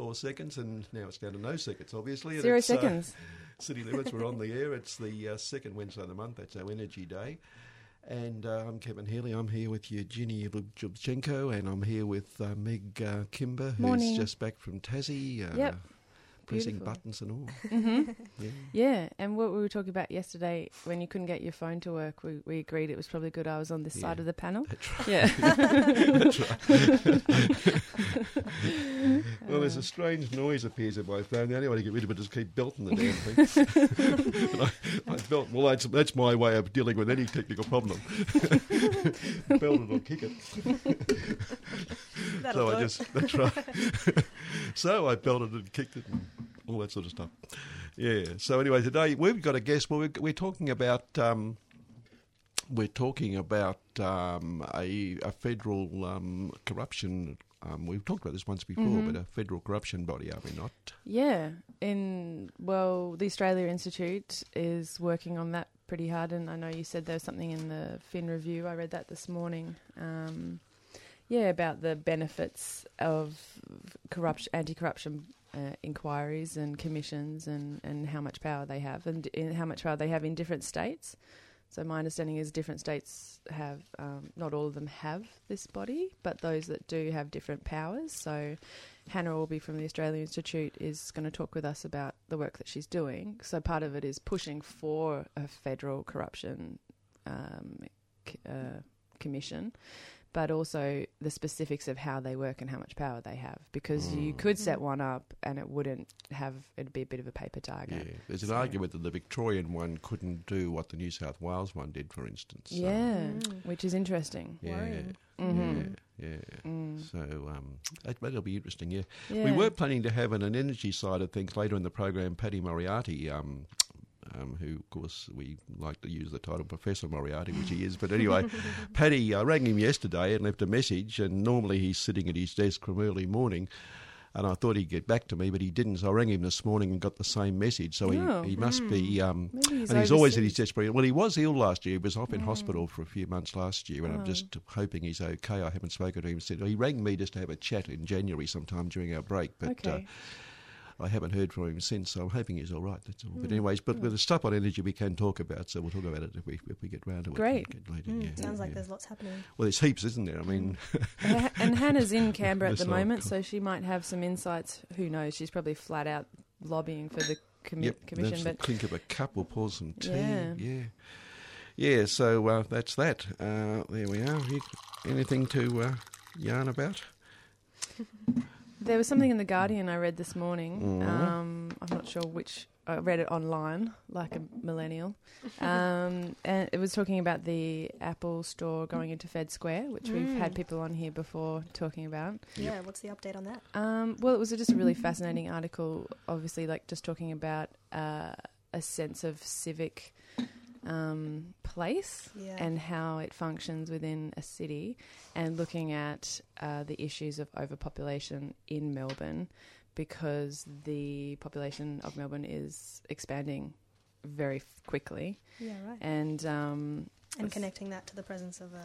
Four seconds, and now it's down to no seconds, obviously. Zero uh, seconds. City Limits, we're on the air. It's the uh, second Wednesday of the month. That's our Energy Day. And uh, I'm Kevin Healy. I'm here with Eugenie Lubchenko, and I'm here with uh, Meg uh, Kimber, who's Morning. just back from Tassie. Uh, Yep. Pressing Beautiful. buttons and all. hmm Yeah. Yeah, and what we were talking about yesterday, when you couldn't get your phone to work, we, we agreed it was probably good I was on this side of the panel. That's right. Yeah. Well, there's a strange noise appears in my phone. The only way to get rid of it is keep belting the damn thing. I, I belt. Well, that's, that's my way of dealing with any technical problem. Belt it or kick it. So I it. just that's right. so I belted and kicked it and all that sort of stuff. Yeah. So anyway, today we've got a guest. Well, we're, we're talking about. Um, we're talking about um, a, a federal um, corruption. Um, we've talked about this once before, Mhm. but a federal corruption body, are we not? yeah. In, well, the Australia Institute is working on that pretty hard, and I know you said there was something in the Fin Review. I read that this morning. Um, yeah, about the benefits of corruption, anti-corruption uh, inquiries and commissions, and, and how much power they have, and in how much power they have in different states. So my understanding is different states have, um, not all of them have this body, but those that do have different powers. So Hannah Aulby from the Australian Institute is going to talk with us about the work that she's doing. So part of it is pushing for a federal corruption um, uh, commission, but also the specifics of how they work and how much power they have. Because you Mm. could set one up and it wouldn't have, it'd be a bit of a paper target. Yeah. There's an So- argument that the Victorian one couldn't do what the New South Wales one did, for instance. So, Yeah, Mm. which is interesting. Yeah. Worrying. Mhm. Yeah. Yeah. Mm. So um, that, that'll be interesting. Yeah. Yeah. We were planning to have an, an energy side of things later in the program. Paddy Moriarty, um, um, who of course we like to use the title Professor Moriarty, which he is. But anyway, Paddy, I rang him yesterday and left a message. And normally he's sitting at his desk from early morning. And I thought he'd get back to me, but he didn't. So I rang him this morning and got the same message. So Oh. he, he must be. Um, Maybe he's and he's always at his overseas. desk. Well, he was ill last year. He was off in hospital for a few months last year, and I'm Oh. just hoping he's okay. I haven't spoken to him since. He rang me just to have a chat in January sometime during our break, but uh, okay. I haven't heard from him since. So I'm hoping he's all right. That's all. Hmm. But anyways, but with the stuff on energy we can talk about, so we'll talk about it if we if we get round to it. Great. Later. Mm, yeah, sounds like yeah. there's lots happening. Well, there's heaps, isn't there? I mean, Ha- and Hannah's in Canberra at the moment, so she might have some insights. Who knows? She's probably flat out lobbying for the commi- yep, commission. that's But the clink of a cup. We'll pour some tea. Yeah. yeah. Yeah, so uh, that's that. Uh, there we are. Anything to uh, yarn about? there was something in the Guardian I read this morning. Mhm. Um, I'm not sure which. I read it online, like a millennial, um, and it was talking about the Apple Store going into Fed Square, which we've had Mm. people on here before talking about. Yeah, what's the update on that? Um, well, it was just a really fascinating article. Obviously, like just talking about uh, a sense of civic um, place Yeah. and how it functions within a city, and looking at uh, the issues of overpopulation in Melbourne, because the population of Melbourne is expanding very quickly, yeah, right. and um, And connecting that to the presence of a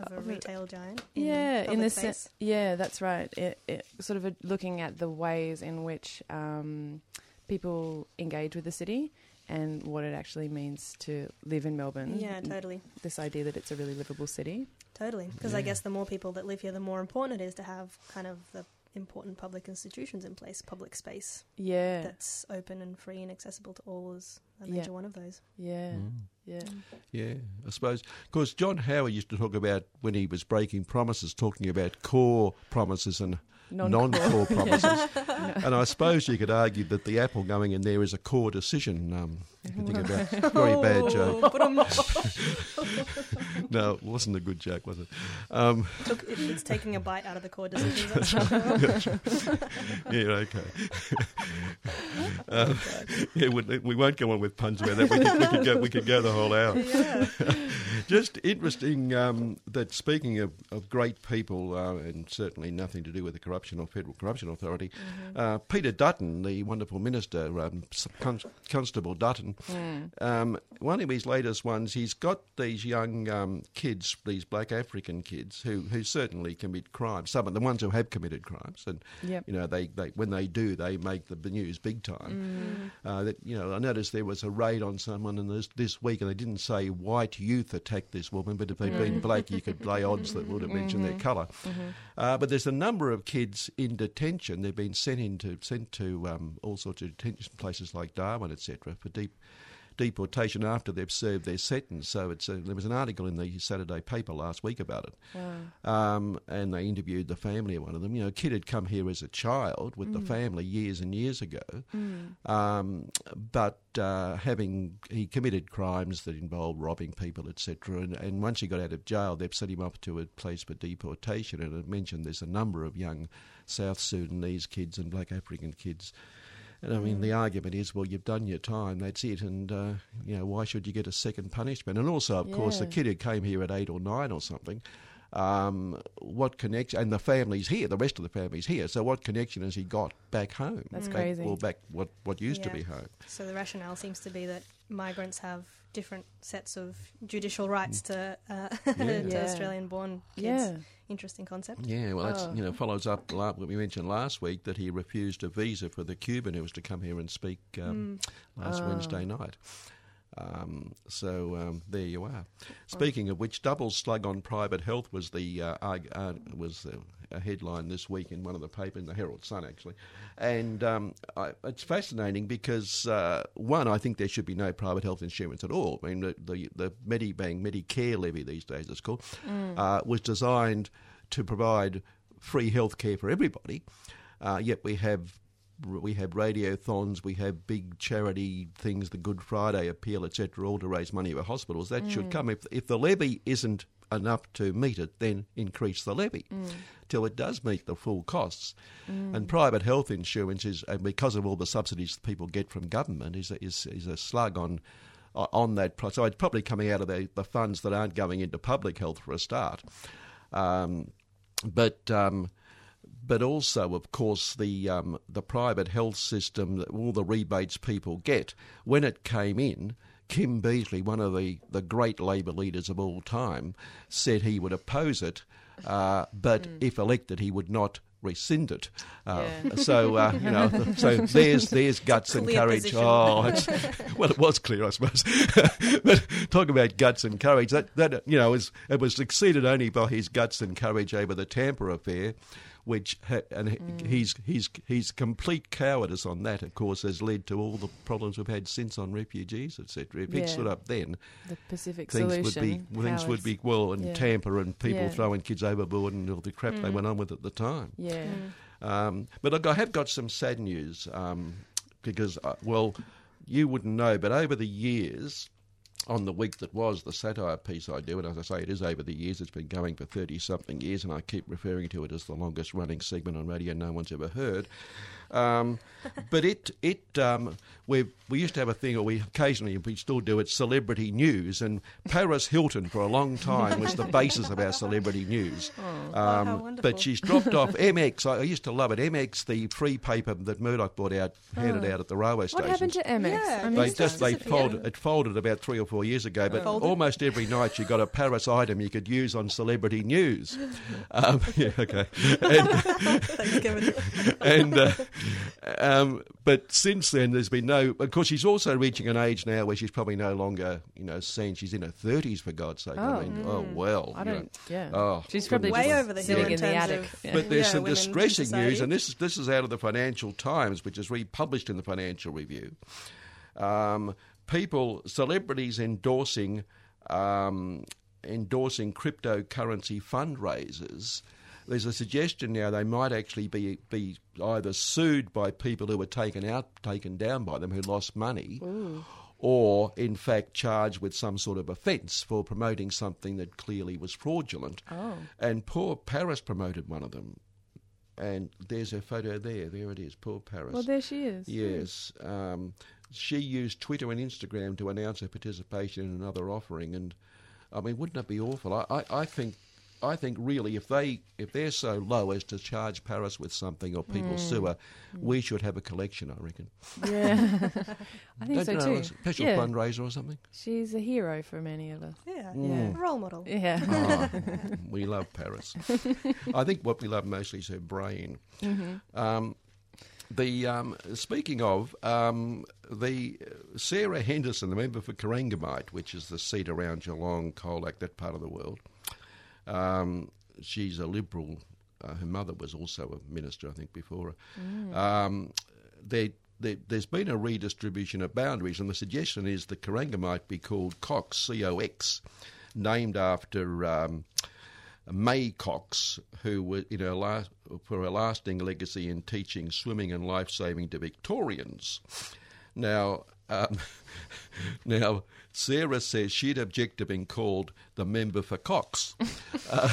of a retail giant. yeah, in public the sense, yeah, that's right. It, it sort of a, looking at the ways in which um, people engage with the city and what it actually means to live in Melbourne. Yeah, totally, This idea that it's a really livable city. totally. Because I guess the more people that live here, the more important it is to have kind of the important public institutions in place. Public space Yeah, that's open and free and accessible to all is a Yeah. major one of those. yeah, Mm. yeah. Yeah, I suppose. Because John Howard used to talk about when he was breaking promises, talking about core promises and Non-core. non-core promises. No. And I suppose you could argue that the Apple going in there is a core decision. Um, if you think about very bad joke. Oh, but I'm no, it wasn't a good joke, was it? Um, Look, it, it's taking a bite out of the core decisions. That's yeah, okay. um, yeah, we, we won't go on with puns about that. We could, we could, go, we could go the whole hour. yeah. Just interesting um, that speaking of, of great people, uh, and certainly nothing to do with the corruption or Federal Corruption Authority, uh, Peter Dutton, the wonderful minister, um, Con- Constable Dutton, um, one of his latest ones, he's got these young um, kids, these black African kids, who, who certainly commit crimes. Some of the ones who have committed crimes, and Yep. you know they, they when they do, they make the, news big time. Uh, that you know, I noticed there was a raid on someone in this this week, and they didn't say white youth attacked this woman, but if they'd been black, you could lay odds that would have mentioned their color Uh, but there's a number of kids in detention. They've been sent into sent to um, all sorts of detention places like Darwin, etc., for deep deportation after they've served their sentence. So it's a, there was an article in the Saturday paper last week about it, um, and they interviewed the family of one of them. You know, a kid had come here as a child with the family years and years ago, um, but uh, having he committed crimes that involved robbing people, etc. And, and once he got out of jail, they've sent him off to a place for deportation. And I mentioned there's a number of young South Sudanese kids and Black African kids. And I mean, the argument is, well, you've done your time, that's it, and uh, you know why should you get a second punishment? And also, of course, the kid who came here at eight or nine or something, um, what connection? And the family's here, the rest of the family's here. So what connection has he got back home? That's Back- crazy. Well, back what what used to be home. So the rationale seems to be that migrants have different sets of judicial rights to, uh, to Yeah. Australian-born kids. Yeah. Interesting concept. Yeah, well, that's Oh. you know follows up what we mentioned last week that he refused a visa for the Cuban who was to come here and speak um, last Oh. Wednesday night. Um, so um, there you are. Speaking of which, double slug on private health was the uh, uh, was uh, a headline this week in one of the papers, in the Herald Sun actually, and um, I, it's fascinating because uh, one, I think there should be no private health insurance at all. I mean, the the, the Medibank Medicare levy these days it's called uh, was designed to provide free health care for everybody. Uh, yet we have we have radiothons, we have big charity things, the Good Friday appeal, etc., all to raise money for hospitals. That should come. If, if the levy isn't enough to meet it, then increase the levy till it does meet the full costs. And private health insurance is, and because of all the subsidies that people get from government, is a, is, is a slug on on that. So it's probably coming out of the, the funds that aren't going into public health for a start. Um, but um, but also, of course, the um, the private health system, that all the rebates people get when it came in. Kim Beazley, one of the, the great Labor leaders of all time, said he would oppose it, uh, but if elected, he would not rescind it. Uh, Yeah. So uh, you know, so there's there's guts and courage. position. Oh, it's, well, it was clear, I suppose. but talk about guts and courage. That that you know is it was exceeded only by his guts and courage over the Tampa affair, which ha- and Mm. his his his complete cowardice on that, of course, has led to all the problems we've had since on refugees, etc. If Yeah. he'd stood up then, The Pacific things solution. would be things would be well in yeah. Tampa and people Yeah. throwing kids overboard and all the crap Mm. they went on with at the time. Yeah. Um, but look, I have got some sad news um, because, uh, well, you wouldn't know, but over the years, on the week that was the satire piece I do, and as I say, it is over the years, it's been going for 30 something years, and I keep referring to it as the longest running segment on radio no one's ever heard. Um, but it, it um, we we used to have a thing, or we occasionally, we still do it, celebrity news, and Paris Hilton for a long time was the basis of our celebrity news. Oh, Um, wonderful. but she's dropped off MX. I, I used to love it. MX, the free paper that Murdoch bought out, handed out at the railway Oh. What station. happened to MX? Yeah, I They just they folded it folded about three or four years ago, but Folded? almost every night you got a Paris item you could use on celebrity news. Um, yeah, okay. And, Thanks, Kevin. and uh, um, but since then there's been no. Of course, she's also reaching an age now where she's probably no longer you know seen. She's in her thirties for God's sake. I Oh. mean, oh well. I don't. Yeah. Oh, She's probably Way over the hill sitting in in the attic. of- Yeah. But there's Yeah, some distressing news, and this is this is out of the Financial Times, which is republished in the Financial Review. Um, people, celebrities endorsing um, endorsing cryptocurrency fundraisers. There's a suggestion now they might actually be be either sued by people who were taken out, taken down by them, who lost money, or in fact charged with some sort of offence for promoting something that clearly was fraudulent. Oh. And poor Paris promoted one of them. And there's her photo there. There it is, poor Paris. Well, there she is. Yes. Um, she used Twitter and Instagram to announce her participation in another offering, and I mean, wouldn't it be awful? I, I, I think. I think really, if they if they're so low as to charge Paris with something or people Mm. sue her, we should have a collection. I reckon. Yeah. I think Don't so you know, too. a special yeah. fundraiser or something. She's a hero for many of us. Yeah. Mm. Role model. Yeah. Ah, we love Paris. I think what we love mostly is her brain. Mm-hmm. Um, the um, speaking of um, the uh, Sarah Henderson, the member for Corangamite, which is the seat around Geelong, Colac, that part of the world. Um, she's a liberal. Uh, her mother was also a minister, I think, before her. Um, they, they, there's been a redistribution of boundaries, and the suggestion is that might be called Cox, C O X, named after um, May Cox, who was in her last, for her lasting legacy in teaching swimming and life saving to Victorians. Now, um, now Sarah says she'd object to being called the member for Cox, uh,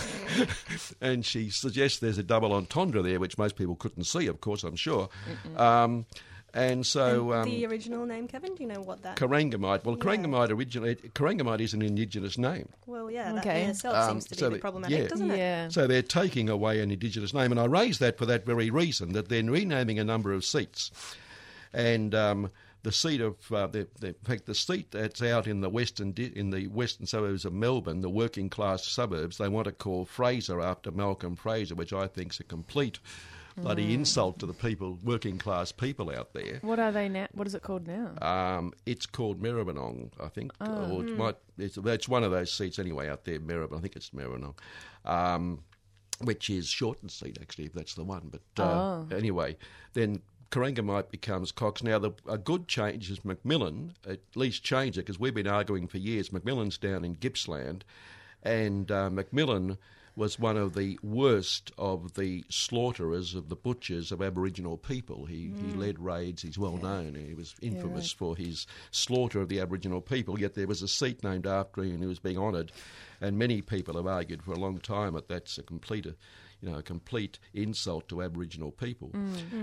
and she suggests there's a double entendre there, which most people couldn't see. Of course, I'm sure. Um, and so. And um, the original name, Kevin, do you know what that? Corangamite. Well, Yeah. Corangamite originally Corangamite is an indigenous name. well, yeah, that Okay. in itself Um, seems to be so a bit the- problematic, yeah. doesn't it? Yeah. So they're taking away an indigenous name, and I raise that for that very reason that they're renaming a number of seats, and um, the seat of uh, the, the, in fact the seat that's out in the western di- in the western suburbs of Melbourne, the working class suburbs, they want to call Fraser after Malcolm Fraser, which I think's a complete bloody insult to the people, working class people out there. What are they now? What is it called now? Um, it's called Maribyrnong, I think, or it might. It's, it's one of those seats anyway out there. Maribyrnong, I think it's Maribyrnong, um, which is shortened seat actually, if that's the one. But uh, Oh. anyway, then Corangamite becomes Cox. Now the a good change is McMillan. At least change it because we've been arguing for years. McMillan's down in Gippsland, and uh, McMillan was one of the worst of the slaughterers of the butchers of Aboriginal people. He, he led raids, he's well known, he was infamous for his slaughter of the Aboriginal people, yet there was a seat named after him and he was being honoured. And many people have argued for a long time that that's a complete, uh, you know, a complete insult to Aboriginal people.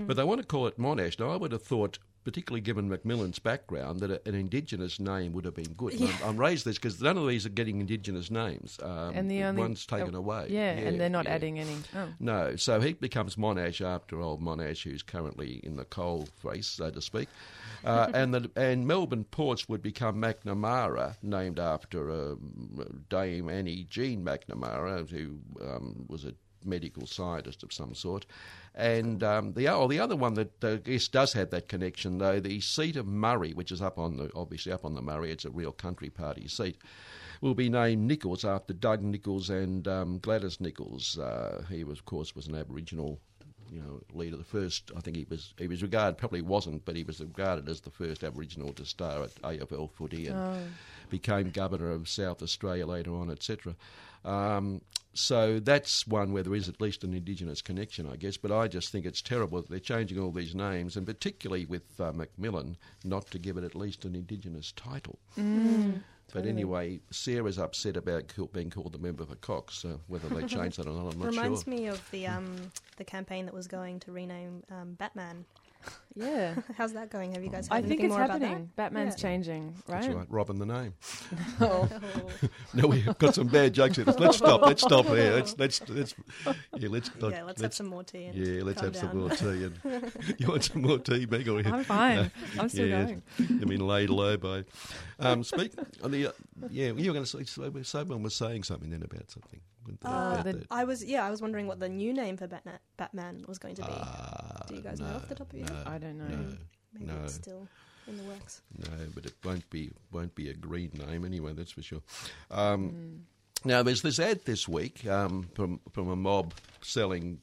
But they want to call it Monash. Now, I would have thought particularly given McMillan's background, that an Indigenous name would have been good. And I'm, I'm raised this because none of these are getting Indigenous names. Um, and the only one's taken oh, away. Yeah, and they're not yeah. adding any. Oh. No, so he becomes Monash after old Monash, who's currently in the coal face, so to speak. Uh, and the, and Melbourne Ports would become Macnamara, named after um, Dame Annie Jean Macnamara, who um, was a medical scientist of some sort. And um, the oh, the other one that I guess does have that connection, though, the seat of Murray, which is up on the obviously up on the Murray, it's a real country party seat, will be named Nicholls after Doug Nicholls and um, Gladys Nicholls. Uh, he was, of course, was an Aboriginal. You know, leader, the first. I think he was. He was regarded. Probably wasn't, but he was regarded as the first Aboriginal to star at AFL footy and Oh. became governor of South Australia later on, etc. Um, so that's one where there is at least an Indigenous connection, I guess. But I just think it's terrible that they're changing all these names, and particularly with uh, McMillan, not to give it at least an Indigenous title. Mm. But anyway, Sarah's upset about being called the member for Cox. Uh, whether they change that or not, I'm not Reminds sure. Reminds me of the um, the campaign that was going to rename um, Batman. Yeah. How's that going? Have you guys heard I think anything it's more happening. about Batman's Yeah. changing, right? That's right, robbing the name. Oh. that? Oh. No, we've got some bad jokes in us. Let's stop. Let's stop there. Let's let's let's yeah. Let's yeah, let's, have some more tea. And Yeah, let's calm have some more tea. And you want some more tea, Meg? Or I'm fine. I'm still yeah, going. You've been laid low by. Um, speak on the. Uh, yeah, you were going to say. so- Someone was saying something then about something. Uh, the- I was yeah, I was wondering what the new name for Batman, Batman was going to be. Ah, Do you guys know off the top of your no, head? I don't know. No, Maybe no. it's still in the works. no, but it won't be won't be a green name anyway. That's for sure. Um, Mm. Now, there's this ad this week um, from from a mob selling,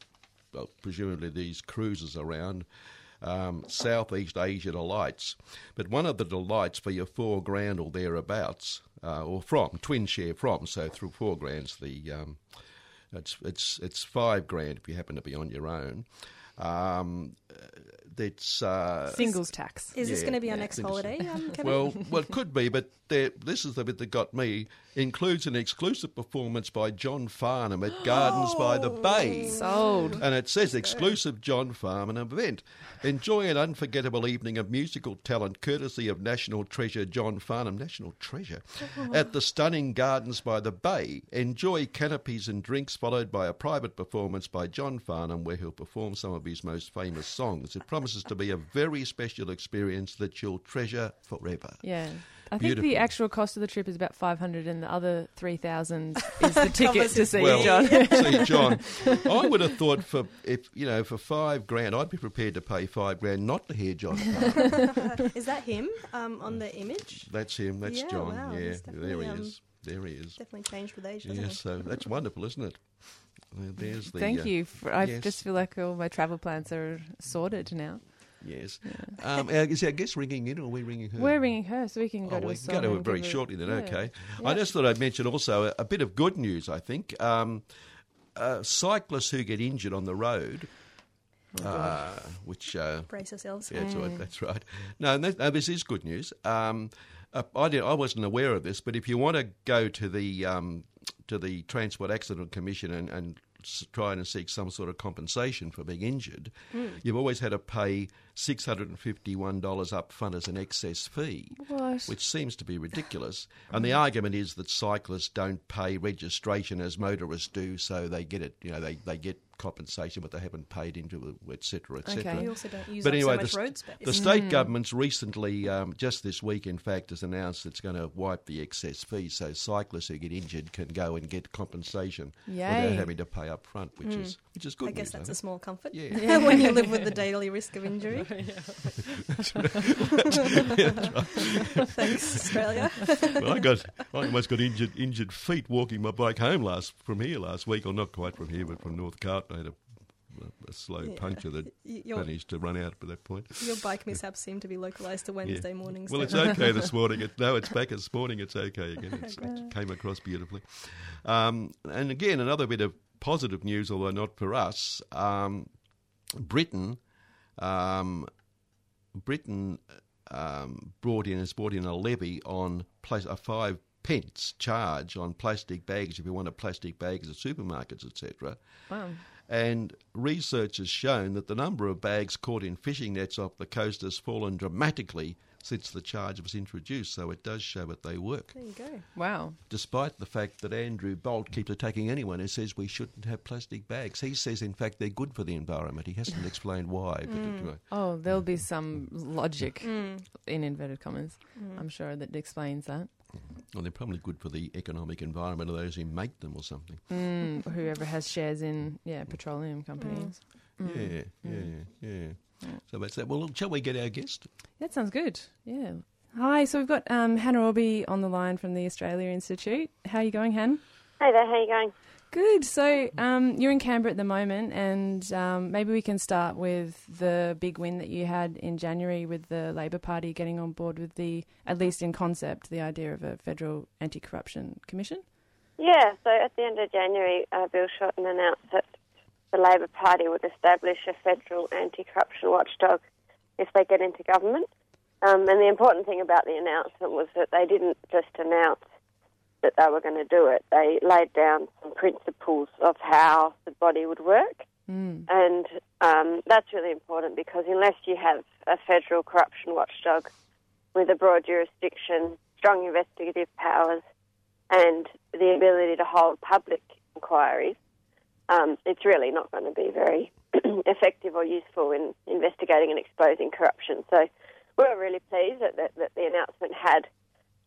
well, presumably these cruises around um, Southeast Asia delights. But one of the delights for your four grand or thereabouts, uh, or from twin share from, so through four grand's the um, it's it's it's five grand if you happen to be on your own. Um, it's uh, Singles tax. Is this going to be our yeah, next holiday, um, well, well, it could be, but this is the bit that got me. Includes an exclusive performance by John Farnham at Gardens by the Bay. Sold. And it says exclusive John Farnham event. Enjoy an unforgettable evening of musical talent courtesy of National Treasure John Farnham. National Treasure. At the stunning Gardens by the Bay. Enjoy canopies and drinks followed by a private performance by John Farnham where he'll perform some of his most famous songs. It promises to be a very special experience that you'll treasure forever. Yeah. I think the actual cost of the trip is about 500 and the other 3000 is the ticket to see Well, John. see, John, I would have thought for if you know for five grand, I'd be prepared to pay five grand not to hear John. Is that him um, on the image? That's him. That's Yeah, John. wow, yeah, there he um, is. There he is. Definitely changed with age, doesn't Yes, so that's wonderful, isn't it? There's the. Thank uh, you. For, I yes. just feel like all my travel plans are sorted now. Yes. Um, uh, is our guest ringing in, or are we ringing her? We're ringing her so we can go Oh, to we a can song go to it and very shortly then. yeah. Okay. Yeah. I just thought I'd mention also a, a bit of good news. I think um, uh, cyclists who get injured on the road, Oh, uh, which uh, Brace yourselves. Yeah, that's Mm. right. That's right. No, that, no this is good news. Um, uh, I did, I wasn't aware of this, but if you want to go to the um, to the Transport Accident Commission and, and s- try and seek some sort of compensation for being injured, hmm. you've always had to pay six hundred and fifty one dollars up front as an excess fee. What? Which seems to be ridiculous. And the argument is that cyclists don't pay registration as motorists do, so they get it, you know, they, they get compensation, but they haven't paid into it, et cetera, et Okay. cetera. We also don't use But anyway, so the, much st- road space. the state government's recently, um, just this week, in fact, has announced it's going to wipe the excess fee, so cyclists who get injured can go and get compensation Yay. without having to pay up front, which is which is good. I guess news, that's a small comfort Yeah. when you live with the daily risk of injury. Thanks, Australia. well, I got, I almost got injured, injured feet walking my bike home last from here last week, or not quite from here, but from North Carlton. I had a, a slow Yeah. puncture that Your, managed to run out at that point. your bike mishaps seem to be localised to Wednesday mornings. Well, it's okay this morning. It, no, it's back this morning. It's okay again. It's, it came across beautifully. Um, and again, another bit of positive news, although not for us. Um, Britain, um, Britain um, brought in has brought in a levy on plas- a five pence charge on plastic bags if you want a plastic bags at supermarkets, etc. Wow. And research has shown that the number of bags caught in fishing nets off the coast has fallen dramatically since the charge was introduced. So it does show that they work, There you go. Wow. despite the fact that Andrew Bolt keeps attacking anyone who says we shouldn't have plastic bags. He says, in fact, they're good for the environment. He hasn't explained why. But anyway. Mm. Oh, there'll be mm. some logic mm. in inverted commas. I'm sure that explains that. well, they're probably good for the economic environment of those who make them or something. Mm, whoever has shares in yeah petroleum companies. Yeah, yeah, yeah. So that's that. Well, shall we get our guest? That sounds good. Yeah. Hi. So we've got um, Hannah Aulby on the line from the Australia Institute. How are you going, Han? Hey there, how are you going? Good. So um, you're in Canberra at the moment, and um, maybe we can start with the big win that you had in January with the Labor Party getting on board with the, at least in concept, the idea of a federal anti-corruption commission. Yeah, so at the end of January, uh, Bill Shorten announced that the Labor Party would establish a federal anti-corruption watchdog if they get into government. Um, and the important thing about the announcement was that they didn't just announce that they were going to do it. They laid down some principles of how the body would work. Mm. And um, that's really important because unless you have a federal corruption watchdog with a broad jurisdiction, strong investigative powers, and the ability to hold public inquiries, um, it's really not going to be very effective or useful in investigating and exposing corruption. So we're really pleased that, that, that the announcement had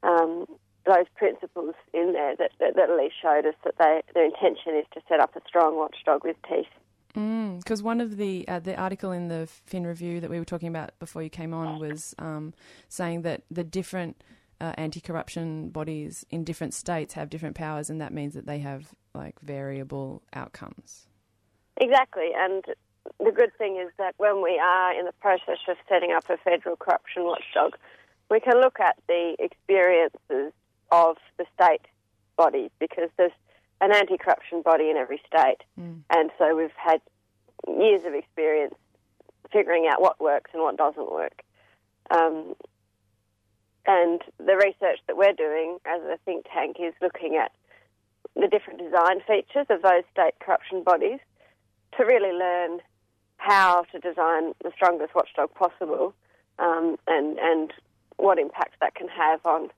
um, those principles in there that, that, that at least showed us that they, their intention is to set up a strong watchdog with teeth. Because one of the uh, the article in the Fin Review that we were talking about before you came on was um, saying that the different uh, anti-corruption bodies in different states have different powers, and that means that they have like variable outcomes. Exactly, and the good thing is that when we are in the process of setting up a federal corruption watchdog, we can look at the experiences of the state bodies because there's an anti-corruption body in every state, and so we've had years of experience figuring out what works and what doesn't work. Um, and the research that we're doing as a think tank is looking at the different design features of those state corruption bodies to really learn how to design the strongest watchdog possible um, and, and what impact that can have on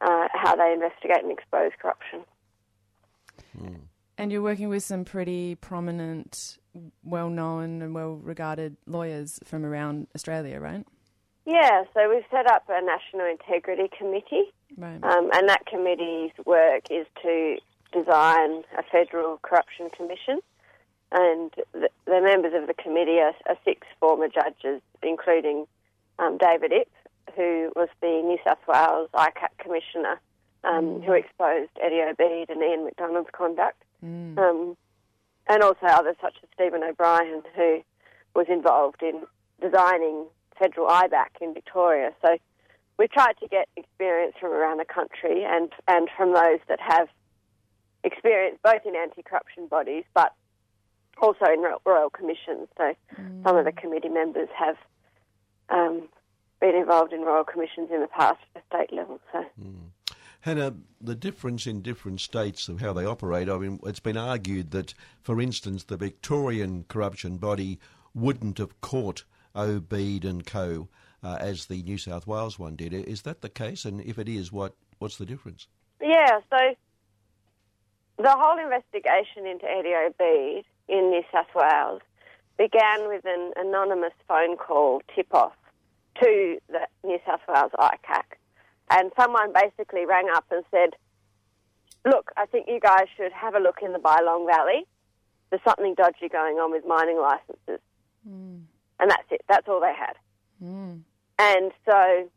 uh, how they investigate and expose corruption. And you're working with some pretty prominent, well known, and well regarded lawyers from around Australia, right? Yeah, so we've set up a National Integrity Committee, Right. um, and that committee's work is to design a federal corruption commission. And the, the members of the committee are, are six former judges, including um, David Ipp, who was the New South Wales ICAC commissioner, um, who exposed Eddie Obeid and Ian McDonald's conduct, Mm. um, and also others such as Stephen O'Bryan, who was involved in designing federal IBAC in Victoria. So we tried to get experience from around the country and, and from those that have experience both in anti-corruption bodies but also in royal commissions. So some of the committee members have um, been involved in royal commissions in the past at the state level. So Hannah, the difference in different states of how they operate, I mean, it's been argued that, for instance, the Victorian corruption body wouldn't have caught Obeid and Co. Uh, as the New South Wales one did. Is that the case? And if it is, what what's the difference? Yeah, so the whole investigation into Eddie Obeid in New South Wales began with an anonymous phone call tip off to the New South Wales ICAC. And someone basically rang up and said, Look, I think you guys should have a look in the Bylong Valley. There's something dodgy going on with mining licenses. And that's it. That's all they had. Mm. And so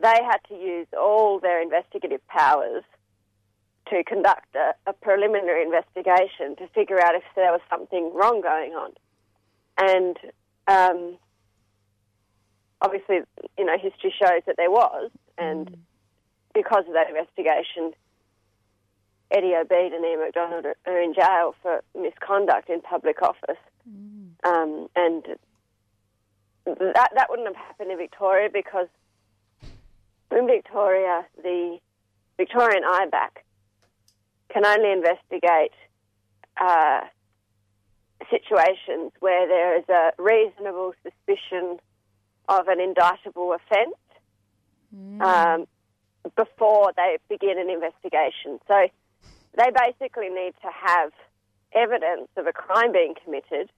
they had to use all their investigative powers to conduct a, a preliminary investigation to figure out if there was something wrong going on. And um, obviously, you know, history shows that there was, and because of that investigation, Eddie Obeid and Ian McDonald are, in jail for misconduct in public office. Um, and that that wouldn't have happened in Victoria because in Victoria the Victorian IBAC can only investigate uh, situations where there is a reasonable suspicion of an indictable offence um, before they begin an investigation. So they basically need to have evidence of a crime being committed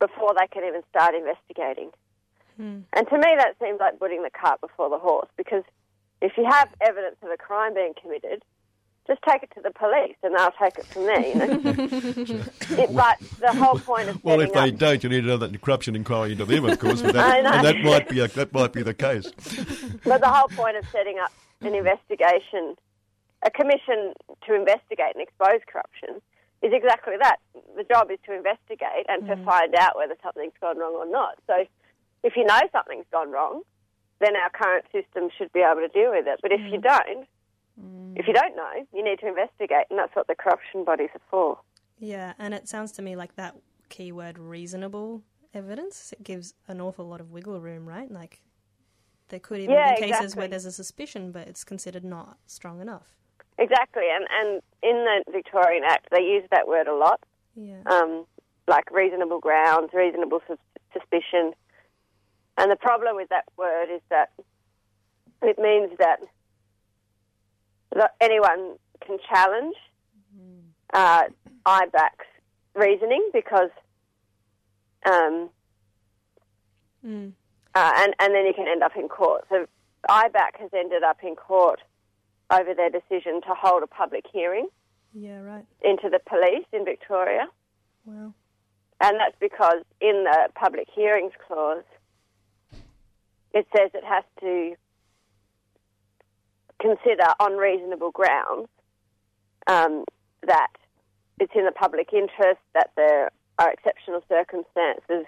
before they can even start investigating. Hmm. And to me, that seems like putting the cart before the horse because if you have evidence of a crime being committed, just take it to the police and they'll take it from there. You know? It- but the whole point of Well, if they up, don't, you need another corruption inquiry into them, of course. But that, I know. and that might be a, that might be the case. but the whole point of setting up an investigation, a commission to investigate and expose corruption, is exactly that. The job is to investigate and to mm. find out whether something's gone wrong or not. So, if you know something's gone wrong, then our current system should be able to deal with it. But if you mm. don't, if you mm. don't know, you need to investigate, and that's what the corruption bodies are for. Yeah, and it sounds to me like that keyword reasonable evidence. It gives an awful lot of wiggle room, right? Like there could even Yeah, be cases exactly. where there's a suspicion, but it's considered not strong enough. Exactly, and and in the Victorian Act, they use that word a lot. Yeah. um, like reasonable grounds, reasonable sus- suspicion. And the problem with that word is that it means that, anyone can challenge uh, IBAC's reasoning because, um, Mm. uh, and, and then you can end up in court. So IBAC has ended up in court over their decision to hold a public hearing Yeah, right. into the police in Victoria. Well, And that's because in the public hearings clause, it says it has to consider on reasonable grounds um, that it's in the public interest, that there are exceptional circumstances,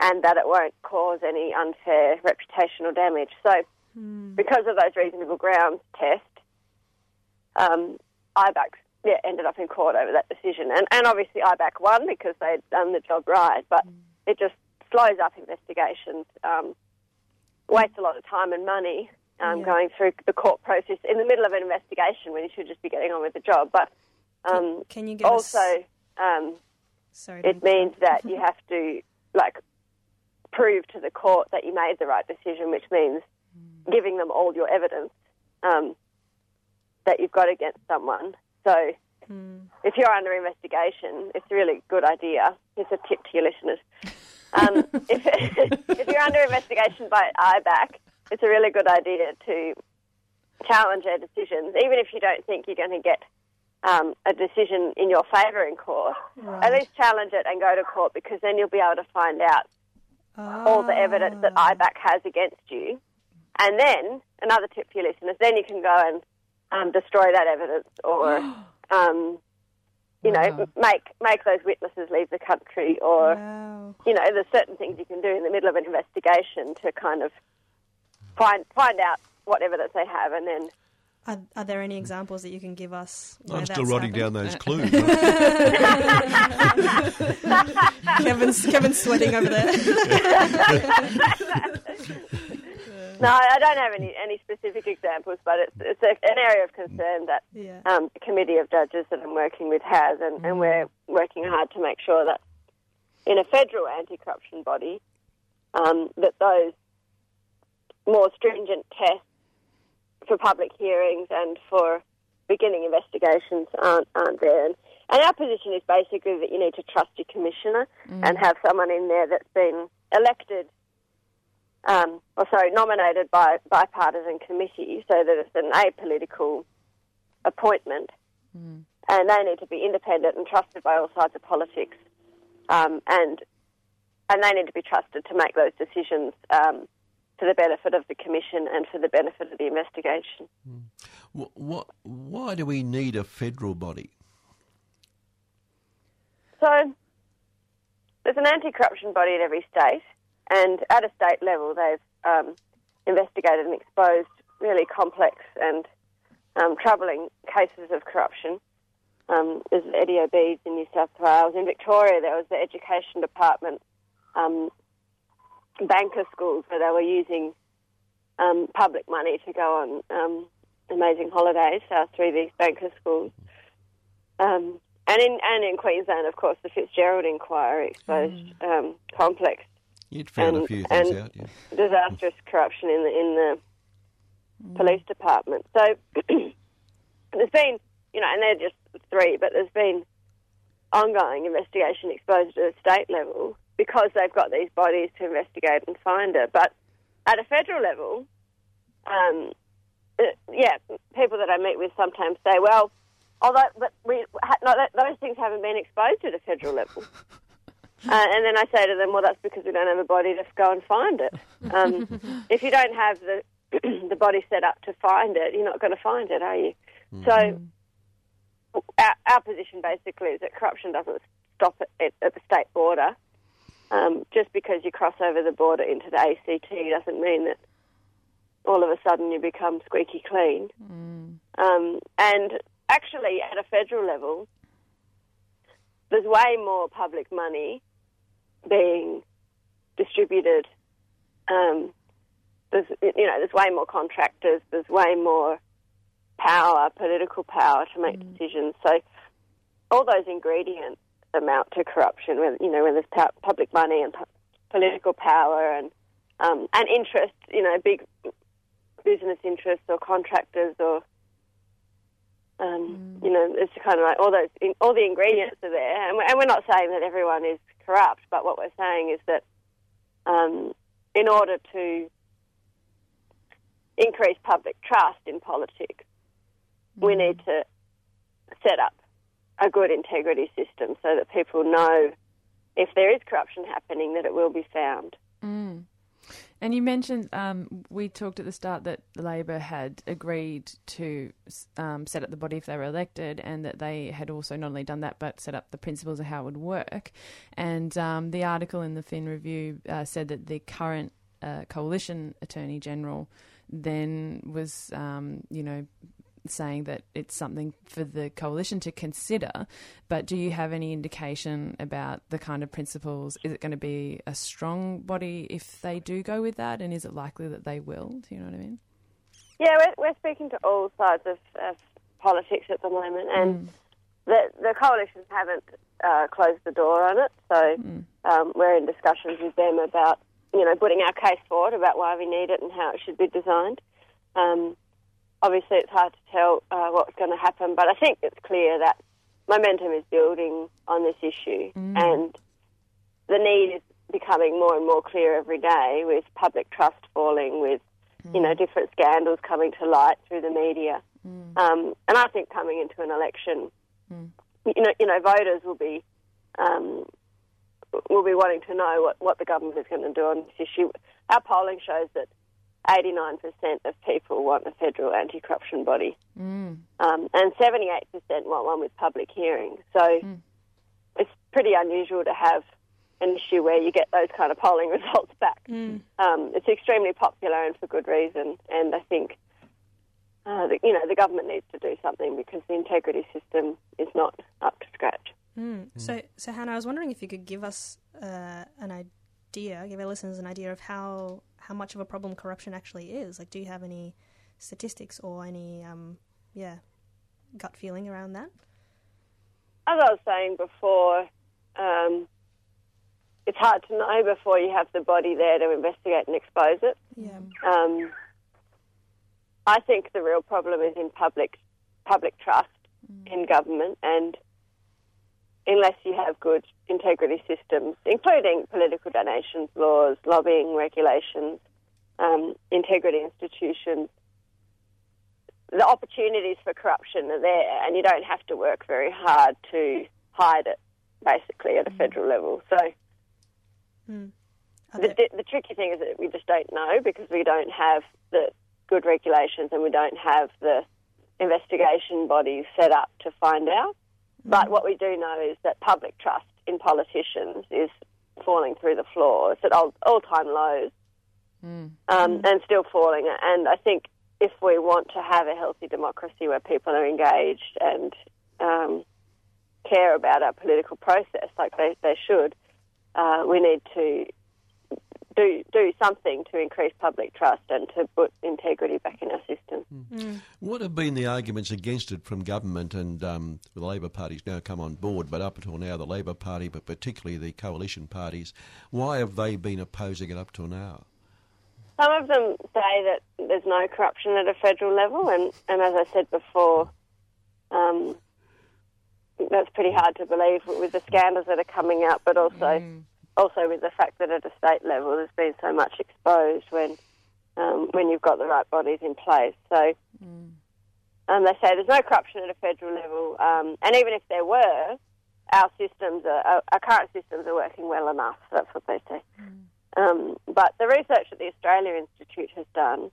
and that it won't cause any unfair reputational damage. So, because of those reasonable grounds test, um, IBAC yeah, ended up in court over that decision. And, and obviously IBAC won because they'd done the job right, but it just slows up investigations, um, wastes a lot of time and money um, Yeah. going through the court process in the middle of an investigation when you should just be getting on with the job. But um, Can you us? also, um, Sorry. it means that you have to like prove to the court that you made the right decision, which means giving them all your evidence um, that you've got against someone. So Hmm. if you're under investigation, it's a really good idea. Here's a tip to your listeners. Um, if, if you're under investigation by IBAC, it's a really good idea to challenge their decisions, even if you don't think you're going to get um, a decision in your favour in court. At least challenge it and go to court because then you'll be able to find out all the evidence that Ah. IBAC has against you. And then, another tip for your listeners, then you can go and um, destroy that evidence or, um, you know, make, make those witnesses leave the country or, Wow. you know, there's certain things you can do in the middle of an investigation to kind of find, find out what evidence they have and then Are, are there any examples that you can give us? where I'm still that's writing down those clues. Kevin's Kevin's sweating over there. No, I don't have any, any specific examples, but it's, it's a, an area of concern that yeah. um, the committee of judges that I'm working with has, and, and we're working hard to make sure that in a federal anti-corruption body, um, that those more stringent tests for public hearings and for beginning investigations aren't, aren't there. And, and our position is basically that you need to trust your commissioner and have someone in there that's been elected um, or sorry, nominated by bipartisan committee so that it's an apolitical appointment, and they need to be independent and trusted by all sides of politics, um, and and they need to be trusted to make those decisions um, for the benefit of the commission and for the benefit of the investigation. Wh- what, why do we need a federal body? So there's an anti-corruption body at every state, and at a state level, they've um, investigated and exposed really complex and um, troubling cases of corruption. Um, there's Eddie Obeid in New South Wales. In Victoria, there was the Education Department um, banker schools where they were using um, public money to go on um, amazing holidays uh, through these banker schools. Um, and in and in Queensland, of course, the Fitzgerald inquiry exposed um, complex, You'd found a And- few things and- out, yeah. disastrous corruption in the in the police department. So there's been, you know, and they're just three, but there's been ongoing investigation exposed at a state level because they've got these bodies to investigate and find it. But at a federal level, um, uh, yeah, people that I meet with sometimes say, well, although but we ha- no, that, those things haven't been exposed at a federal level. Uh, and then I say to them, well, that's because we don't have a body to go and find it. Um, if you don't have the the body set up to find it, you're not going to find it, are you? So our, our position basically is that corruption doesn't stop at, at, at the state border. Um, just because you cross over the border into the ACT doesn't mean that all of a sudden you become squeaky clean. Um, and actually, at a federal level, there's way more public money being distributed. Um, there's, you know, there's way more contractors. There's way more power, political power to make decisions. So all those ingredients amount to corruption. When you know, when there's pu- public money and pu- political power and um, and interest, you know, big business interests or contractors or um, you know, it's kind of like all those, in, all the ingredients are there, and we're, and we're not saying that everyone is corrupt, but what we're saying is that um, in order to increase public trust in politics, we need to set up a good integrity system so that people know if there is corruption happening that it will be found. Mm. And you mentioned um, we talked at the start that Labor had agreed to um, set up the body if they were elected, and that they had also not only done that but set up the principles of how it would work. And um, the article in the Fin Review uh, said that the current uh, coalition attorney general then was, um, you know, saying that it's something for the coalition to consider. But do you have any indication about the kind of principles? Is it going to be a strong body if they do go with that, and is it likely that they will? Do you know what I mean? Yeah, we're, we're speaking to all sides of, of politics at the moment, and the the coalitions haven't uh, closed the door on it. So um, we're in discussions with them about you know putting our case forward about why we need it and how it should be designed. Um, obviously, it's hard to tell uh, what's going to happen, but I think it's clear that momentum is building on this issue, and the need is becoming more and more clear every day with public trust falling, with you know different scandals coming to light through the media, um, and I think coming into an election, you know, you know, voters will be um, will be wanting to know what, what the government is going to do on this issue. Our polling shows that 89% of people want a federal anti-corruption body, um, and 78% want one with public hearings. So it's pretty unusual to have an issue where you get those kind of polling results back. Um, it's extremely popular and for good reason, and I think. Uh, the, you know, the government needs to do something because the integrity system is not up to scratch. Mm. So, so Hannah, I was wondering if you could give us uh, an idea, give our listeners an idea of how how much of a problem corruption actually is. Like, do you have any statistics or any, um, yeah, gut feeling around that? As I was saying before, um, it's hard to know before you have the body there to investigate and expose it. Yeah. Um, I think the real problem is in public public trust in government, and unless you have good integrity systems, including political donations laws, lobbying regulations, um, integrity institutions, the opportunities for corruption are there, and you don't have to work very hard to hide it. Basically, at a federal level, so. Mm. The, the, the tricky thing is that we just don't know because we don't have the good regulations and we don't have the investigation bodies set up to find out. But what we do know is that public trust in politicians is falling through the floor. It's at all, all-time lows um, and still falling. And I think if we want to have a healthy democracy where people are engaged and um, care about our political process like they, they should, uh, we need to do do something to increase public trust and to put integrity back in our system. What have been the arguments against it from government and um, the Labor Party's now come on board, but up until now the Labor Party, but particularly the coalition parties, why have they been opposing it up till now? Some of them say that there's no corruption at a federal level, and, and as I said before, um, that's pretty hard to believe with the scandals that are coming out, but also also with the fact that at a state level there's been so much exposed when um, when you've got the right bodies in place. So um, they say there's no corruption at a federal level, um, and even if there were, our systems are, our, current systems are working well enough. That's what they say. Um, but the research that the Australia Institute has done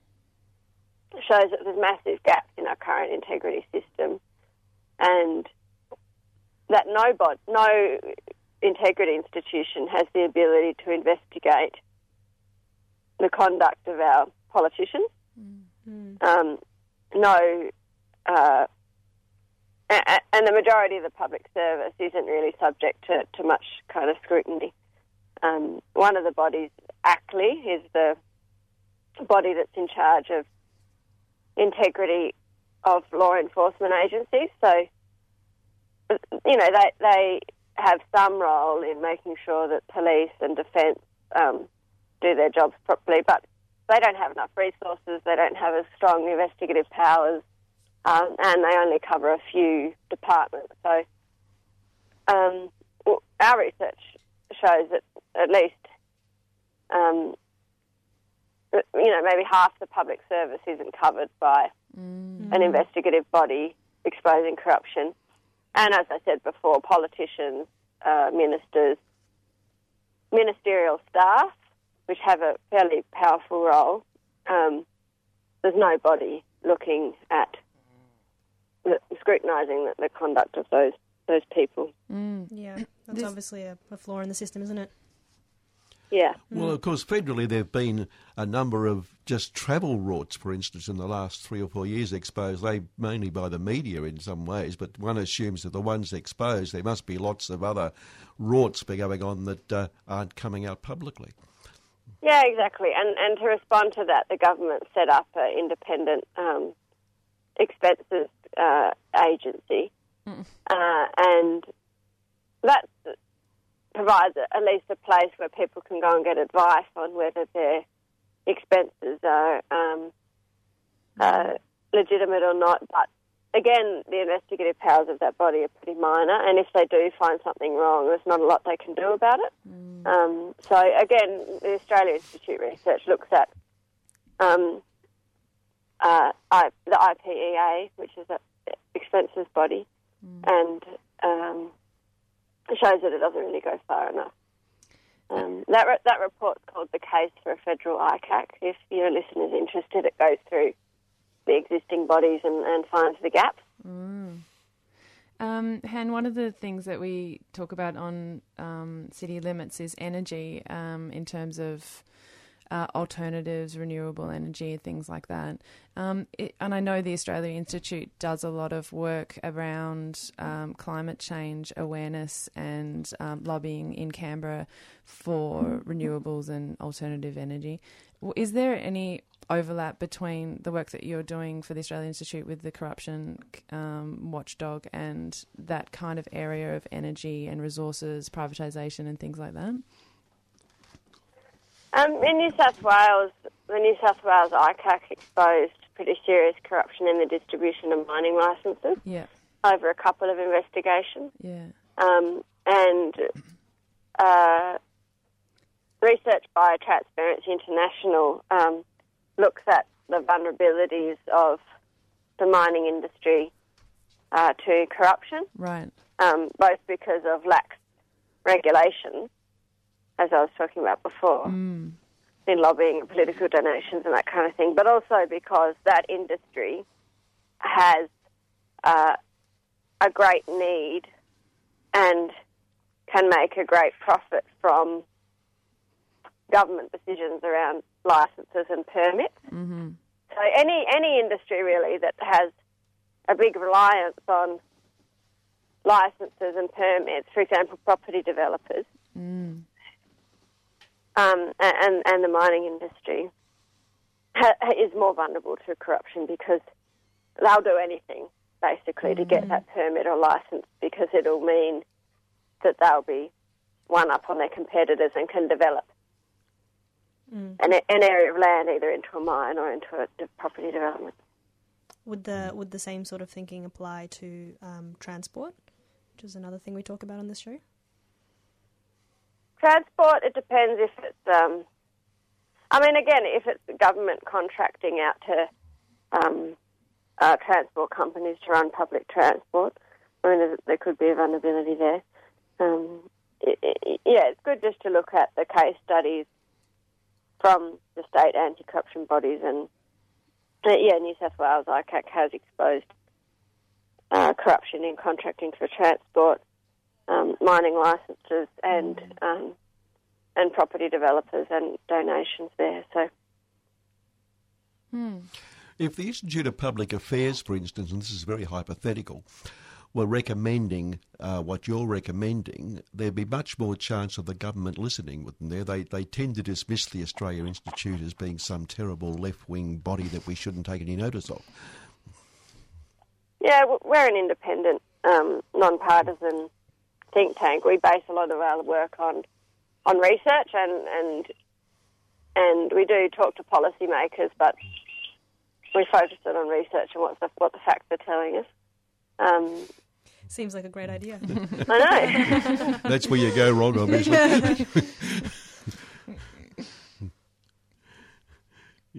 shows that there's massive gaps in our current integrity system, and that no bod, no integrity institution has the ability to investigate the conduct of our politicians. Um, no, uh, and the majority of the public service isn't really subject to, to much kind of scrutiny. Um, one of the bodies, ACLEI, is the body that's in charge of integrity of law enforcement agencies. So, you know, they they have some role in making sure that police and defence um, do their jobs properly, but they don't have enough resources. They don't have as strong investigative powers, um, and they only cover a few departments. So, um, w- our research shows that at least, um, that, you know, maybe half the public service isn't covered by an investigative body exposing corruption. And as I said before, politicians, uh, ministers, ministerial staff, which have a fairly powerful role, um, there's nobody looking at scrutinising the, the conduct of those those people. Yeah, that's obviously a, a flaw in the system, isn't it? Yeah. Well, of course, federally there have been a number of just travel rorts, for instance, in the last three or four years exposed, they mainly by the media in some ways, but one assumes that the ones exposed, there must be lots of other rorts going on that uh, aren't coming out publicly. Yeah, exactly. And and to respond to that, the government set up an independent um, expenses uh, agency, uh, and that provides at least a place where people can go and get advice on whether their expenses are um, uh, legitimate or not. But again, the investigative powers of that body are pretty minor, and if they do find something wrong, there's not a lot they can do about it. Um, so again, the Australia Institute research looks at um, uh, I, the IPEA, which is an expenses body, and um, shows that it doesn't really go far enough. Um, that re- that report's called "The Case for a Federal ICAC." If your listeners interested, it goes through the existing bodies and, and finds the gaps. Um, Han, one of the things that we talk about on um, City Limits is energy um, in terms of uh, alternatives, renewable energy, things like that. Um, it, and I know the Australia Institute does a lot of work around um, climate change awareness and um, lobbying in Canberra for renewables and alternative energy. Is there any overlap between the work that you're doing for the Australia Institute with the corruption um, watchdog and that kind of area of energy and resources, privatisation, and things like that? Um, in New South Wales, the New South Wales ICAC exposed pretty serious corruption in the distribution of mining licences Yeah, over a couple of investigations. yeah. Um, and uh, research by Transparency International um, looks at the vulnerabilities of the mining industry uh, to corruption, Right. um, both because of lax regulation, as I was talking about before, Mm. in lobbying political donations and that kind of thing, but also because that industry has uh, a great need and can make a great profit from government decisions around licenses and permits. Mm-hmm. So any any industry really that has a big reliance on licenses and permits, for example, property developers, Mm. Um, and and the mining industry ha- is more vulnerable to corruption because they'll do anything basically to get that permit or license because it'll mean that they'll be one up on their competitors and can develop an, an area of land either into a mine or into a de- property development. Would the would the same sort of thinking apply to um, transport, which is another thing we talk about on this show? Transport, it depends if it's. Um, I mean, again, if it's the government contracting out to um, uh, transport companies to run public transport, I mean, there, could be a vulnerability there. Um, it, it, yeah, it's good just to look at the case studies from the state anti-corruption bodies, and uh, yeah, New South Wales ICAC has exposed uh, corruption in contracting for transport um, mining licenses and um, and property developers and donations there. So Hmm. If the Institute of Public Affairs, for instance, and this is very hypothetical, were recommending uh, what you're recommending, there'd be much more chance of the government listening, wouldn't there? They, they tend to dismiss the Australia Institute as being some terrible left wing body that we shouldn't take any notice of. yeah, we're an independent, um, non-partisan think tank. We base a lot of our work on on research and and and we do talk to policymakers, but we focus it on research and what the what the facts are telling us. Um, Seems like a great idea. I know. That's where you go wrong, obviously.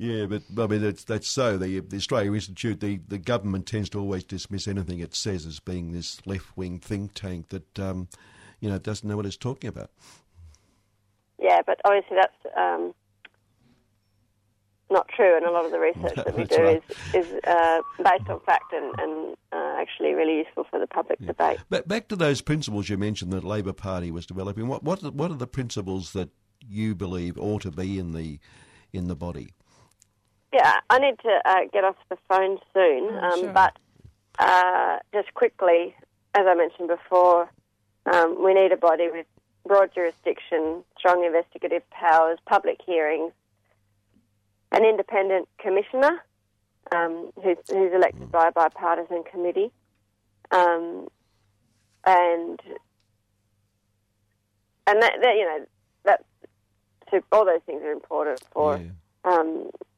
Yeah, but I mean that's that's so. The, the Australia Institute, the, the government tends to always dismiss anything it says as being this left wing think tank that um, you know doesn't know what it's talking about. Yeah, but obviously that's um, not true, and a lot of the research that we do right. is is uh, based on fact and, and uh, actually really useful for the public debate. But back to those principles you mentioned that Labor Party was developing. What what are- what are the principles that you believe ought to be in the in the body? Yeah, I need to uh, get off the phone soon, Oh, um, sure. but uh, just quickly, as I mentioned before, um, we need a body with broad jurisdiction, strong investigative powers, public hearings, an independent commissioner um, who's, who's elected by a bipartisan committee, um, and and that, that you know that all those things are important for Yeah.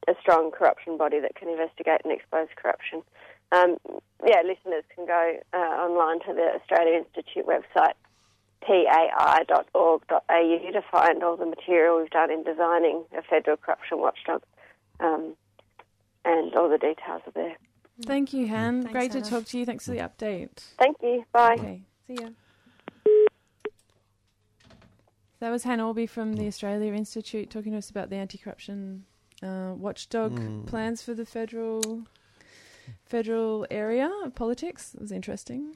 A strong corruption body that can investigate and expose corruption. Um, yeah, listeners can go uh, online to the Australia Institute website, tai.org.au, to find all the material we've done in designing a federal corruption watchdog, um, and all the details are there. Thank you, Han. Thanks, Great Hannah. to talk to you. Thanks for the update. Thank you. Bye. Okay, see ya. That was Han Aulby from the Australia Institute talking to us about the anti-corruption uh, watchdog Mm. plans for the federal federal area of politics. It was interesting.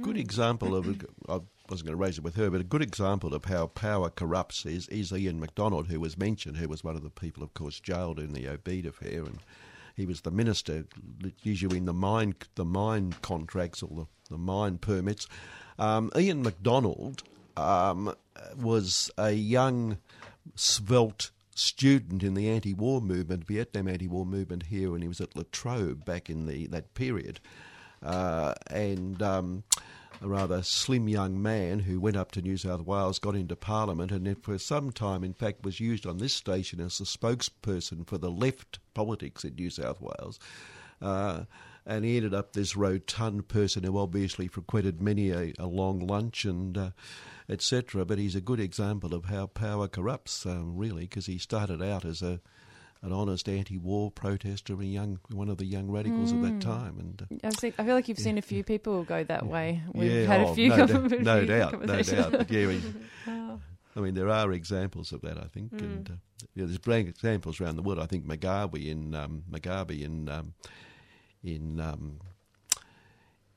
Good example of, I wasn't going to raise it with her, but a good example of how power corrupts is, is Ian Macdonald, who was mentioned, who was one of the people, of course, jailed in the Obeid affair, and he was the minister issuing the mine the mine contracts or the, the mine permits. Um, Ian Macdonald um, was a young, svelte student in the anti-war movement, Vietnam anti-war movement here, when he was at La Trobe back in the that period uh, and um, a rather slim young man who went up to New South Wales, got into Parliament, and for some time, in fact, was used on this station as the spokesperson for the left politics in New South Wales. Uh, and he ended up this rotund person who obviously frequented many a, a long lunch and uh, etc. But he's a good example of how power corrupts, um, really, because he started out as a an honest anti-war protester, a young one of the young radicals of that time, and uh, I've seen, I feel like you've seen a few people go that way. We've yeah, had oh, a few, no, com- doubt- no doubt, no doubt. But yeah, we, Oh. I mean, there are examples of that, I think, and uh, yeah, there's blank examples around the world. I think Mugabe in um, Mugabe in um, in um,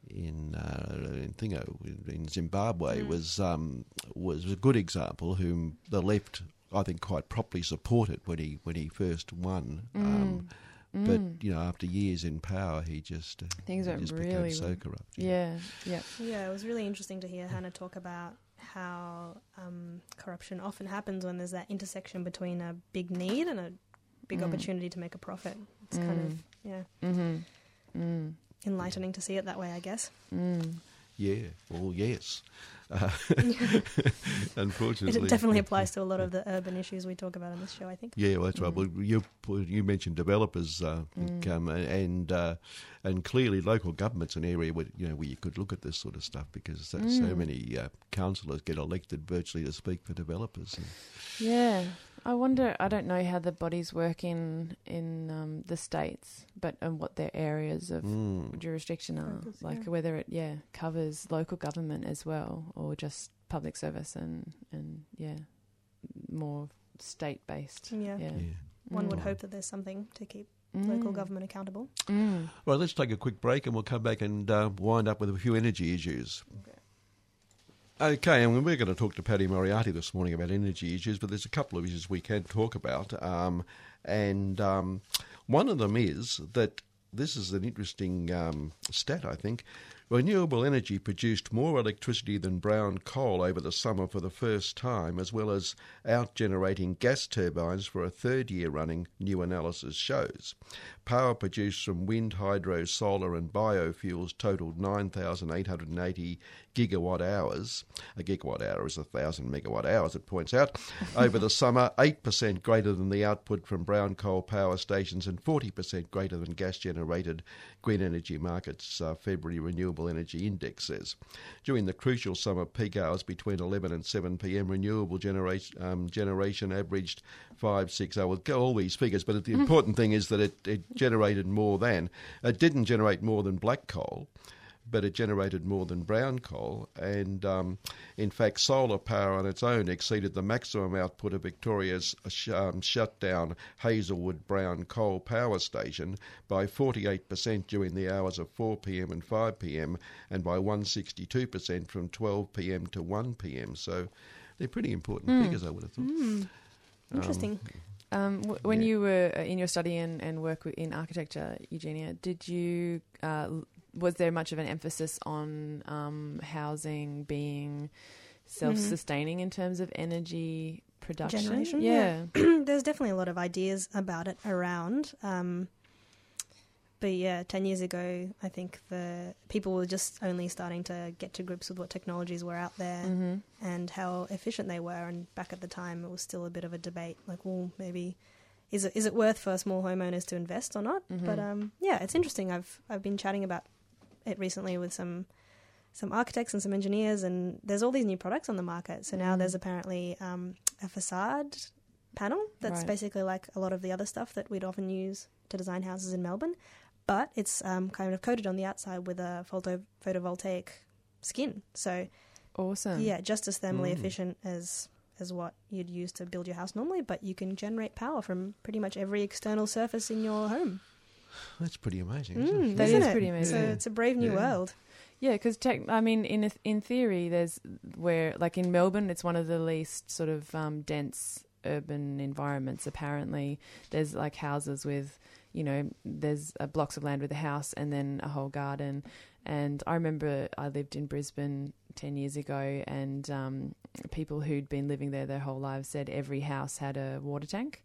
in uh, in, Thingo, in Zimbabwe was um, was a good example. Whom the left, I think, quite properly supported when he when he first won. Um, But you know, after years in power, he just uh, Things he just really became so corrupt. Yeah, yeah. Yeah, it was really interesting to hear Hannah talk about how um, corruption often happens when there's that intersection between a big need and a big Mm. opportunity to make a profit. It's kind of yeah Mm-hmm. Enlightening to see it that way, I guess. Mm. Yeah, well, yes. Uh, unfortunately, It definitely applies to a lot of the urban issues we talk about on this show. I think. Yeah, well, that's right. Mm. Well, you you mentioned developers, uh, um, and uh, and clearly local government's an area where you know where you could look at this sort of stuff because so, so Mm. many uh, councillors get elected virtually to speak for developers. And, Yeah, I wonder. I don't know how the bodies work in in um, the states, but and what their areas of Mm. jurisdiction are, Focus, like yeah. whether it yeah covers local government as well, or just public service and and yeah, more state based. Yeah. Yeah, yeah. One would Mm. hope that there's something to keep local Mm. government accountable. Mm. Well, let's take a quick break, and we'll come back and uh, wind up with a few energy issues. Okay, and we're going to talk to Paddy Moriarty this morning about energy issues, but there's a couple of issues we can talk about. Um, and um, one of them is that this is an interesting um, stat, I think. Renewable energy produced more electricity than brown coal over the summer for the first time, as well as out generating gas turbines for a third year running, new analysis shows. Power produced from wind, hydro, solar, and biofuels totaled 9,880 gigawatt hours. A gigawatt hour is 1,000 megawatt hours, it points out. Over the summer, 8% greater than the output from brown coal power stations and 40% greater than gas generated, Green Energy Markets uh, February Renewable Energy Index says. During the crucial summer peak hours between 11 and 7 pm, renewable generation, um, generation averaged 5, 6, I will go all these figures, but the important thing is that it, it generated more than, it didn't generate more than black coal but it generated more than brown coal. And um, in fact, solar power on its own exceeded the maximum output of Victoria's sh- um, shut down Hazelwood Brown Coal Power Station by 48% during the hours of 4 pm and 5 pm, and by 162% from 12 pm to 1 pm. So they're pretty important figures, I would have thought. Interesting. Um, w- when Yeah. you were uh, in your study and, and work in architecture, Eugenia, did you uh, was there much of an emphasis on um, housing being self-sustaining in terms of energy production? Generation? Yeah. There's definitely a lot of ideas about it around. Um, but yeah, 10 years ago, I think the people were just only starting to get to grips with what technologies were out there hmm and how efficient they were. And back at the time, it was still a bit of a debate like, well, maybe. Is it is it worth for small homeowners to invest or not? Mhm. But um, yeah, it's interesting. I've I've been chatting about it recently with some some architects and some engineers, and there's all these new products on the market. So now Mm. there's apparently um, a facade panel that's Right. basically like a lot of the other stuff that we'd often use to design houses in Melbourne, but it's um, kind of coated on the outside with a photo photovoltaic skin. So Awesome. yeah, just as thermally Mm. efficient as as what you'd use to build your house normally, but you can generate power from pretty much every external surface in your home. That's pretty amazing. Mm, isn't it? That isn't is it? pretty So amazing. it's a brave new Yeah. world. Yeah, because tech. I mean, in in theory, there's where like in Melbourne, it's one of the least sort of um, dense urban environments. Apparently, there's like houses with, you know, there's uh, blocks of land with a house and then a whole garden. And I remember I lived in Brisbane ten years ago, and um, people who'd been living there their whole lives said every house had a water tank.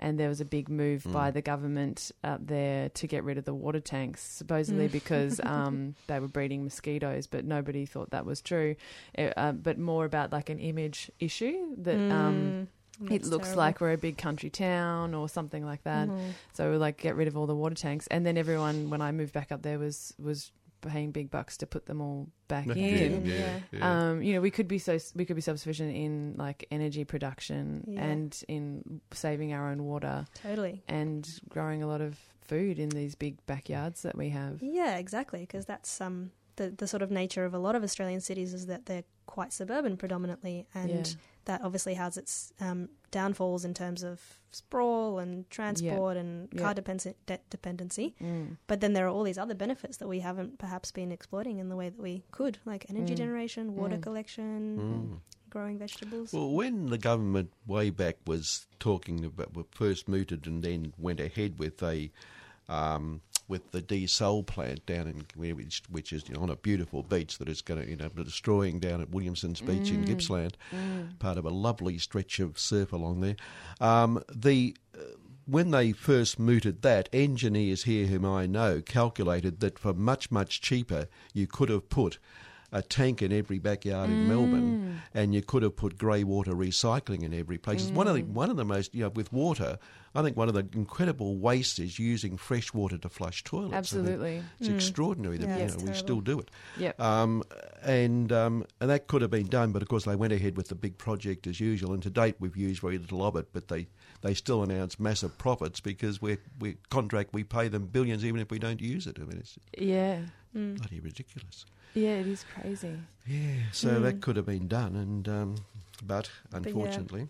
And there was a big move by Mm. the government up there to get rid of the water tanks, supposedly Mm. because um, they were breeding mosquitoes, but nobody thought that was true. It, uh, but more about like an image issue that um, Mm, it looks terrible. like we're a big country town or something like that. Mhm. So we like get rid of all the water tanks, and then everyone when I moved back up there was was paying big bucks to put them all back Yeah, in. yeah, Yeah. yeah. Um, you know, we could be so we could be self sufficient in like energy production Yeah. and in saving our own water Totally. and growing a lot of food in these big backyards that we have. Yeah, exactly. Because that's um, the the sort of nature of a lot of Australian cities is that they're quite suburban predominantly, and Yeah. That obviously has its um, downfalls in terms of sprawl and transport and Yeah. car dependency, de- dependency. Mm. But then there are all these other benefits that we haven't perhaps been exploiting in the way that we could, like energy Mm. generation, water Mm. collection, Mm. growing vegetables. Well, when the government way back was talking about, were first mooted and then went ahead with a um, with the desal plant down in which, which is you know, on a beautiful beach that is going to you know destroying down at Williamson's Beach in Mm. Gippsland, Mm. part of a lovely stretch of surf along there. Um, the uh, when they first mooted that, engineers here whom I know calculated that for much much cheaper you could have put a tank in every backyard in Melbourne, and you could have put grey water recycling in every place. It's one of the one of the most you know with water. I think one of the incredible wastes is using fresh water to flush toilets. Absolutely. it's Mm. extraordinary that Yeah, you know, we still do it. Yep. Um, and um, and that could have been done, but of course they went ahead with the big project as usual. And to date, we've used very little of it, but they, they still announce massive profits because we we contract we pay them billions even if we don't use it. I mean, it's Yeah. Mm. bloody ridiculous. Yeah, it is crazy. Yeah, so Mm. that could have been done, and um, but yeah, unfortunately,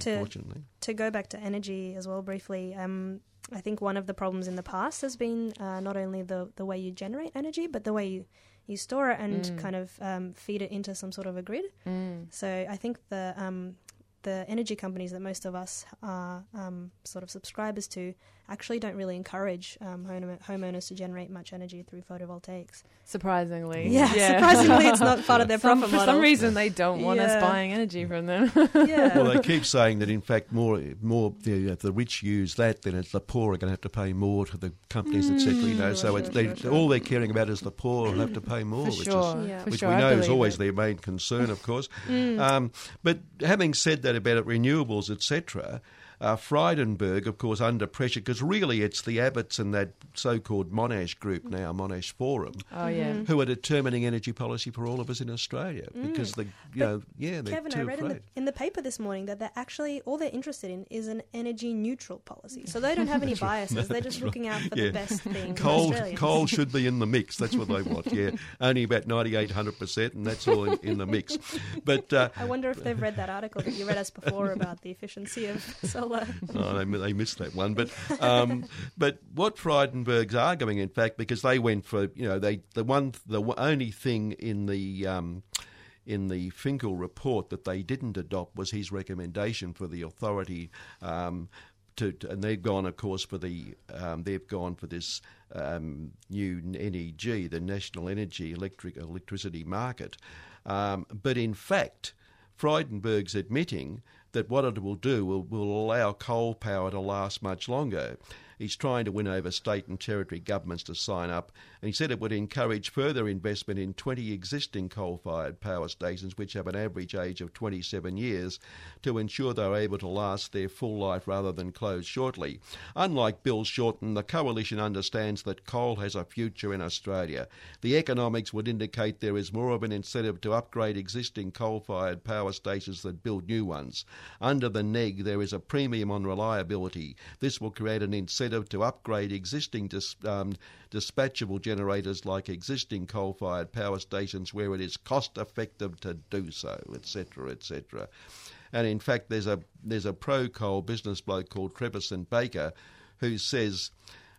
to- unfortunately, to go back to energy as well briefly, um, I think one of the problems in the past has been uh, not only the the way you generate energy, but the way you, you store it and Mm. kind of um, feed it into some sort of a grid. Mm. So I think the um, the energy companies that most of us are um, sort of subscribers to actually don't really encourage um, home- homeowners to generate much energy through photovoltaics. Surprisingly. Yeah, surprisingly, it's not part of their Some- profit For some reason, they don't want us buying energy from them. yeah. well, they keep saying that in fact more more the, if the rich use that, then it's the poor are going to have to pay more to the companies, etc. You know, Mm, so sure, it's they, sure, sure. all they're caring about is the poor will have to pay more, for which is. Yeah. Which sure. we know is always it. their main concern, of course. Mm. Um, but having said that about renewables, etc., uh, Frydenberg, of course, under pressure, because really it's the Abbotts and that so-called Monash group now, Monash Forum, Oh, yeah. Mhm. who are determining energy policy for all of us in Australia. Because the, you Mm. But know, yeah, they're Kevin, too I read in the, in the paper this morning that they're actually all they're interested in is an energy neutral policy. So they don't have any biases. they're just looking out for Yeah. the best thing. Coal, coal should be in the mix. That's what they want. Yeah, only about 98, 100 percent, and that's all in, in the mix. But uh, I wonder if they've read that article that you read us before about the efficiency of solar. oh, they, they missed that one. But um, but what Frydenberg's arguing, in fact, because they went for you know they the one the only thing in the um, in the Finkel report that they didn't adopt was his recommendation for the authority. Um, to, to, and they've gone, of course, for the um, they've gone for this um, new NEG, the National Energy Electric Electricity Market. Um, but in fact, Frydenberg's admitting that what it will do will, will allow coal power to last much longer. He's trying to win over state and territory governments to sign up, and he said it would encourage further investment in 20 existing coal fired power stations, which have an average age of 27 years, to ensure they're able to last their full life rather than close shortly. Unlike Bill Shorten, the coalition understands that coal has a future in Australia. The economics would indicate there is more of an incentive to upgrade existing coal fired power stations than build new ones. Under the NEG, there is a premium on reliability. This will create an incentive to upgrade existing dis, um, dispatchable generators like existing coal fired power stations where it is cost effective to do so, etc., etc. And in fact, there's a there's a pro coal business bloke called Trevor St Baker who says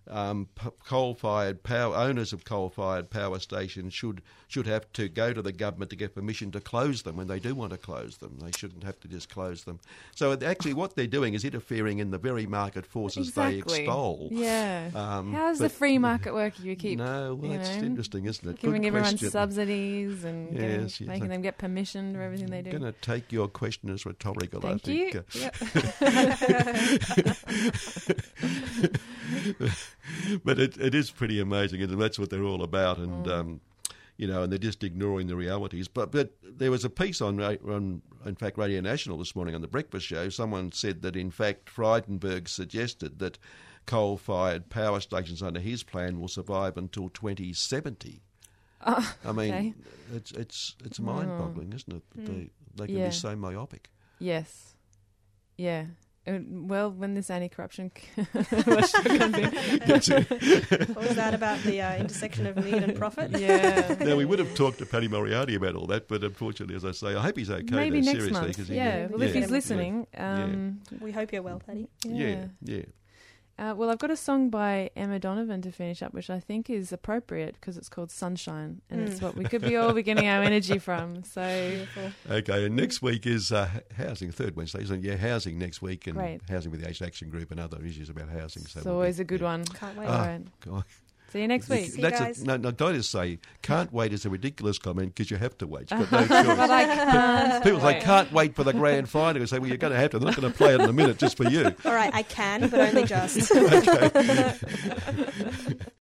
um, p- coal-fired power owners of coal-fired power stations should should have to go to the government to get permission to close them when they do want to close them. They shouldn't have to just close them. So actually, what they're doing is interfering in the very market forces exactly. they extol. Yeah. Um, How does the free market work if you keep No, well, that's know, interesting, isn't it? giving Good everyone question. subsidies and getting, Yes, yes, making them get permission for everything they do? I'm going to take your question as rhetorical. Thank I think. you. Uh, but it, it is pretty amazing, and that's what they're all about. And Mm. um, you know, and they're just ignoring the realities. But but there was a piece on on in fact Radio National this morning on the Breakfast Show. Someone said that in fact Frydenberg suggested that coal-fired power stations under his plan will survive until 2070. Oh, I mean, okay. it's it's it's mind-boggling, isn't it? that They they can Yeah. be so myopic. Yes. Yeah. Uh, Well, when this anti-corruption watchdog comes in, What was that about the uh, intersection of need and profit? yeah, Now we would have talked to Paddy Moriarty about all that, but unfortunately, as I say, I hope he's okay. maybe though, next seriously, month. 'cause he- Yeah. Well, if Yeah. he's listening, um, We hope you're well, Paddy. yeah, yeah. Uh, well, I've got a song by Emma Donovan to finish up, which I think is appropriate because it's called Sunshine, and it's Mm. what we could be all be getting our energy from. So Beautiful. Okay, and next week is uh, housing, third Wednesday, isn't it? Yeah, housing next week, and Great. housing with the Age Action Group and other issues about housing. So it's always be- a good yeah. one. Can't wait. Ah. All right. God. See you next week. See you That's guys. A, no, no, don't just say can't wait is a ridiculous comment because you have to wait. You've got no choice. but I can't. People say can't wait for the grand final. You say, well, you're going to have to. They're not going to play it in a minute just for you. All right, I can, but only just.